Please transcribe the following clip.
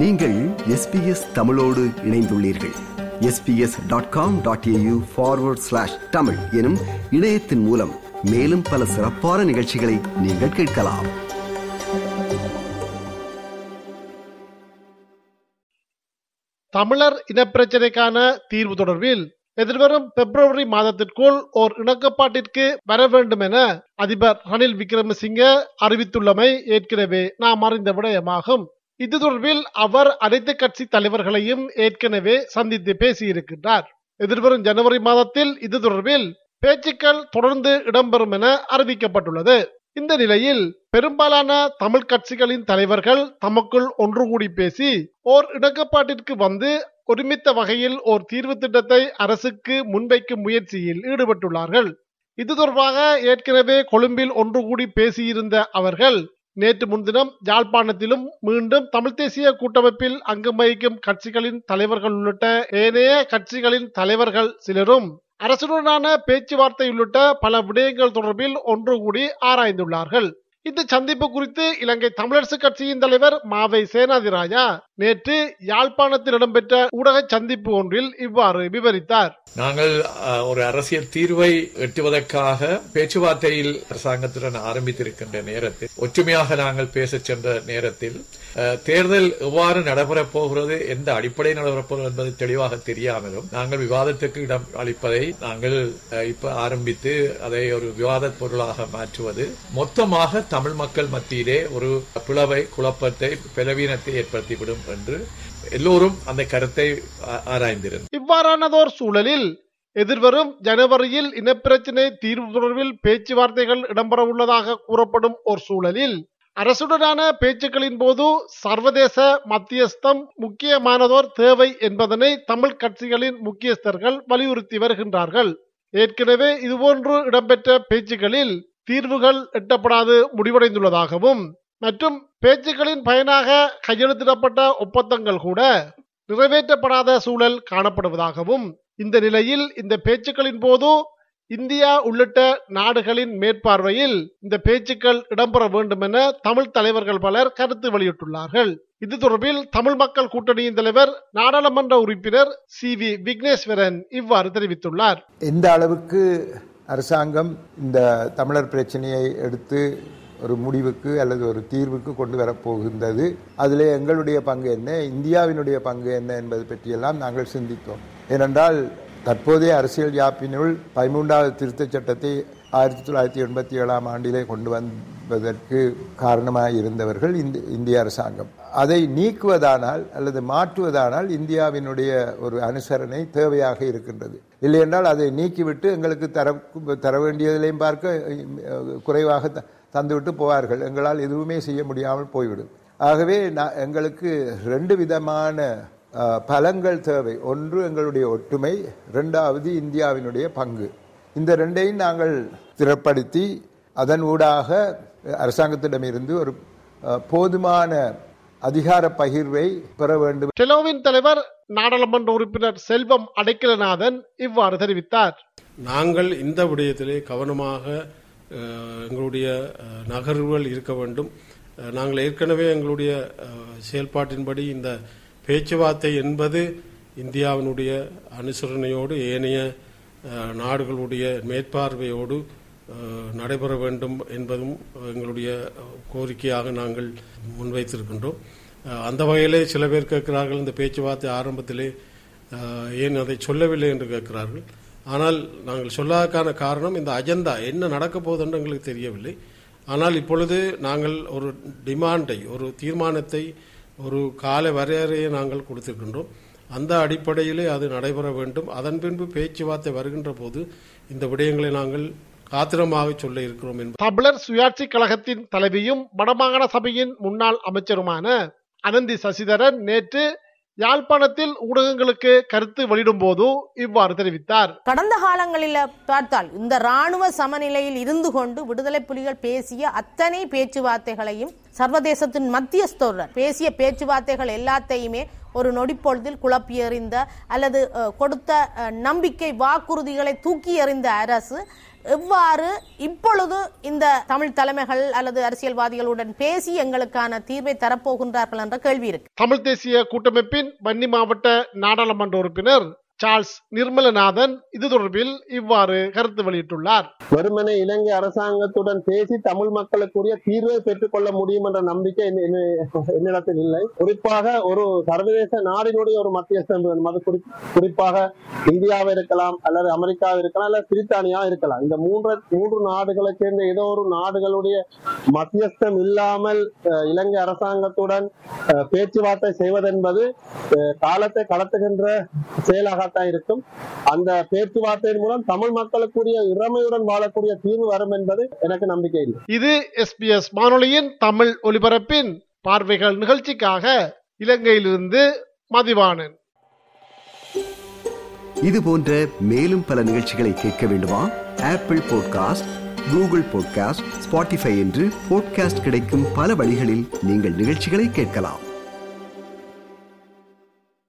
நீங்கள் எஸ்பிஎஸ் தமிழோடு இணைந்துள்ளீர்கள். SBS dot com dot AU forward slash Tamil எனும் இணையத்தின் மூலம் மேலும் பல சிறப்பான நிகழ்ச்சிகளை நீங்கள் கேட்கலாம். தமிழர் இனப்பிரச்சினைக்கான தீர்வு தொடர்பில் எதிர்வரும் பிப்ரவரி மாதத்திற்குள் ஓர் இணக்கப்பாட்டிற்கு வர வேண்டும் என அதிபர் ரணில் விக்ரமசிங்க அறிவித்துள்ளமை ஏற்கனவே நாம் அறிந்த விடயமாகும். இது தொடர்பில் அவர் அனைத்து கட்சி தலைவர்களையும் ஏற்கனவே சந்தித்து பேசியிருக்கின்றார். எதிர்வரும் ஜனவரி மாதத்தில் இது தொடர்பில் பேச்சுக்கள் தொடர்ந்து இடம்பெறும் என அறிவிக்கப்பட்டுள்ளது. இந்த நிலையில் பெரும்பாலான தமிழ் கட்சிகளின் தலைவர்கள் தமக்குள் ஒன்று கூடி பேசி ஓர் இடக்கப்பாட்டிற்கு வந்து ஒருமித்த வகையில் ஓர் தீர்வு திட்டத்தை அரசுக்கு முன்வைக்கும் முயற்சியில் ஈடுபட்டுள்ளார்கள். இது தொடர்பாக ஏற்கனவே கொழும்பில் ஒன்று கூடி பேசியிருந்த அவர்கள் நேற்று முன்தினம் யாழ்ப்பாணத்திலும் மீண்டும் தமிழ் தேசிய கூட்டமைப்பில் அங்கம் வகிக்கும் கட்சிகளின் தலைவர்கள் உள்ளிட்ட ஏனைய கட்சிகளின் தலைவர்கள் சிலரும் அரசுடனான பேச்சுவார்த்தை உள்ளிட்ட பல விடயங்கள் தொடர்பில் ஒன்று கூடி ஆராய்ந்துள்ளார்கள். இந்த சந்திப்பு குறித்து இலங்கை தமிழரசு கட்சியின் தலைவர் மாவை சேனாதிராஜா நேற்று யாழ்ப்பாணத்தில் இடம்பெற்ற ஊடக சந்திப்பு ஒன்றில் இவ்வாறு விவரித்தார். நாங்கள் அஹ், ஒரு அரசியல் தீர்வை எட்டுவதற்காக பேச்சுவார்த்தையில் அரசாங்கத்துடன் ஆரம்பித்திருக்கின்ற நேரத்தில் ஒற்றுமையாக நாங்கள் பேச சென்ற நேரத்தில் தேர்தல் எவ்வாறு நடைபெறப் போகிறது எந்த அடிப்படையில் நடைபெறப் போகிறது என்பது தெளிவாக தெரியாமலும் நாங்கள் விவாதத்துக்கு இடம் அளிப்பதை நாங்கள் அஹ், இப்ப ஆரம்பித்து அதை ஒரு விவாத பொருளாக மாற்றுவது மொத்தமாக தமிழ் மக்கள் மத்தியிலே ஒரு பிளவை குழப்பத்தை பலவீனத்தை ஏற்படுத்திவிடும் என்று எல்லோரும் அந்த கருத்தை ஆராய்ந்திருந்தது இவ்வாறானதோர் சூழலில் எதிர்வரும் ஜனவரியில் இனப்பிரச்சினை தீர்வு தொடர்பில் பேச்சுவார்த்தைகள் இடம்பெற உள்ளதாக கூறப்படும் ஒரு சூழலில் அரசுடனான பேச்சுக்களின் போது சர்வதேச மத்தியஸ்தம் முக்கியமானதோர் தேவை என்பதனை தமிழ் கட்சிகளின் முக்கியஸ்தர்கள் வலியுறுத்தி வருகின்றார்கள். ஏற்கனவே இதுபோன்று இடம்பெற்ற பேச்சுக்களில் தீர்வுகள் எட்டப்படாது முடிவடைந்துள்ளதாகவும் மற்றும் பேச்சுக்களின் பயனாக கையெழுத்திடப்பட்ட ஒப்பந்தங்கள் கூட நிறைவேற்றப்படாத சூழல் காணப்படுவதாகவும் இந்த நிலையில் இந்த பேச்சுக்களின் போது இந்தியா உள்ளிட்ட நாடுகளின் மேற்பார்வையில் இந்த பேச்சுக்கள் இடம்பெற வேண்டும் என தமிழ் தலைவர்கள் பலர் கருத்து வெளியிட்டுள்ளார்கள். இது தொடர்பில் தமிழ் மக்கள் கூட்டணியின் தலைவர் நாடாளுமன்ற உறுப்பினர் சி. வி. விக்னேஸ்வரன் இவ்வாறு தெரிவித்துள்ளார். எந்த அளவுக்கு அரசாங்கம் இந்த தமிழர் பிரச்சனையை எடுத்து ஒரு முடிவுக்கு அல்லது ஒரு தீர்வுக்கு கொண்டு வரப்போகின்றது. அதில் எங்களுடைய பங்கு என்ன? இந்தியாவினுடைய பங்கு என்ன என்பது பற்றியெல்லாம் நாங்கள் சிந்தித்தோம். ஏனென்றால் தற்போதைய அரசியல் யாப்பினுள் பதிமூன்றாவது திருத்தச் சட்டத்தை ஆயிரத்தி தொள்ளாயிரத்தி எண்பத்தி ஏழாம் ஆண்டிலே கொண்டு வந்ததற்கு காரணமாக இருந்தவர்கள் இந்த இந்திய அரசாங்கம். அதை நீக்குவதானால் அல்லது மாற்றுவதானால் இந்தியாவினுடைய ஒரு அனுசரணை தேவையாக இருக்கின்றது. இல்லையென்றால் அதை நீக்கிவிட்டு எங்களுக்கு தர தர வேண்டியதிலையும் பார்க்க குறைவாக த- தந்துவிட்டு போவார்கள். எங்களால் எதுவுமே செய்ய முடியாமல் போய்விடும் ஆகவே நான் எங்களுக்கு ரெண்டு விதமான பலங்கள் தேவை. ஒன்று எங்களுடைய ஒற்றுமை இரண்டாவது இந்தியாவினுடைய பங்கு. இந்த ரெண்டையும் நாங்கள் திறப்படுத்தி அதன் ஊடாக அரசாங்கத்திடமிருந்து ஒரு போதுமான அதிகார பகிர்வை பெற வேண்டும். டெலோவின் தலைவர் நாடாளுமன்ற உறுப்பினர் செல்வம் அடைக்கலநாதன் இவ்வாறு தெரிவித்தார். நாங்கள் இந்த விடயத்திலே கவனமாக எங்களுடைய நகர்வுகள் இருக்க வேண்டும். நாங்கள் ஏற்கனவே எங்களுடைய செயல்பாட்டின்படி இந்த பேச்சுவார்த்தை என்பது இந்தியாவினுடைய அனுசரணையோடு ஏனைய நாடுகளுடைய மேற்பார்வையோடு நடைபெற வேண்டும் என்பதும் எங்களுடைய கோரிக்கையாக நாங்கள் முன்வைத்திருக்கின்றோம். அந்த வகையிலே சில பேர் கேட்கிறார்கள் இந்த பேச்சுவார்த்தை ஆரம்பத்திலே ஏன் அதை சொல்லவில்லை என்று கேட்கிறார்கள். ஆனால் நாங்கள் சொல்லாதக்கான காரணம் இந்த அஜெண்டா என்ன நடக்க போகுதுன்னு எங்களுக்கு தெரியவில்லை. ஆனால் இப்பொழுது நாங்கள் ஒரு டிமாண்டை ஒரு தீர்மானத்தை ஒரு கால வரையறையை நாங்கள் கொடுத்திருக்கின்றோம். அந்த அடிப்படையிலே அது நடைபெற வேண்டும். அதன் பின்பு பேச்சுவார்த்தை வருகின்ற போது இந்த விடயங்களை நாங்கள் காத்திரமாக சொல்ல இருக்கிறோம் என்பது. தமிழர் சுயாட்சி கழகத்தின் தலைவியும் வடமாகாண சபையின் முன்னாள் அமைச்சருமான அனந்தி சசிதரன் நேற்று யாழ்ப்பாணத்தில் ஊடகங்களுக்கு கருத்து வெளியிடும் போது இவ்வாறு தெரிவித்தார். கடந்த காலங்களில் பார்த்தால் இந்த ராணுவ சமநிலையில் இருந்து கொண்டு விடுதலை புலிகள் பேசிய அத்தனை பேச்சுவார்த்தைகளையும் சர்வதேசத்தின் மத்தியஸ்தருடன் பேசிய பேச்சுவார்த்தைகள் எல்லாத்தையுமே ஒரு நொடிப்பொழுதில் குழப்பி எறிந்த அல்லது கொடுத்த நம்பிக்கை வாக்குறுதிகளை தூக்கி எறிந்த அரசு எவ்வாறு இப்பொழுது இந்த தமிழ் தலைமைகள் அல்லது அரசியல்வாதிகளுடன் பேசி எங்களுக்கான தீர்வை தரப்போகின்றார்கள் என்ற கேள்வி இருக்கு. தமிழ் தேசிய கூட்டமைப்பின் வன்னி மாவட்ட நாடாளுமன்ற உறுப்பினர் சார்ல்ஸ் நிர்மலநாதன் இது தொடர்பில் இவ்வாறு கருத்து வெளியிட்டுள்ளார். வெறுமனே இலங்கை அரசாங்கத்துடன் பேசி தமிழ் மக்களுக்குரிய தீர்வை பெற்றுக்கொள்ள முடியும் என்ற நம்பிக்கை என்னிடத்தில் இல்லை. குறிப்பாக ஒரு சர்வதேச நாடினுடைய ஒரு மத்தியஸ்தம் அது குறிப்பாக இந்தியாவை இருக்கலாம் அல்லது அமெரிக்காவை இருக்கலாம் அல்லது பிரித்தானியா இருக்கலாம். இந்த மூன்று மூன்று நாடுகளை சேர்ந்த ஏதோ ஒரு நாடுகளுடைய மத்தியஸ்தம் இல்லாமல் இலங்கை அரசாங்கத்துடன் பேச்சுவார்த்தை செய்வதென்பது காலத்தை கடத்துகின்ற செயலாகத்தான் இருக்கும். அந்த பேச்சுவார்த்தையின் மூலம் தமிழ் மக்களுக்குரிய இறமையுடன் வாழக்கூடிய தீர்வு வரும் என்பது எனக்கு நம்பிக்கை இல்லை. இது எஸ்பிஎஸ் வானொலியின் தமிழ் ஒலிபரப்பின் பார்வைகள் நிகழ்ச்சிக்காக இலங்கையிலிருந்து மதிவாணன் இது போன்ற மேலும் பல நிகழ்ச்சிகளை கேட்க வேண்டுமா? Apple podcast Google podcast Spotify என்று பாட்காஸ்ட் கிடைக்கும் பல வழிகளில் நீங்கள் நிகழ்ச்சிகளை கேட்கலாம்.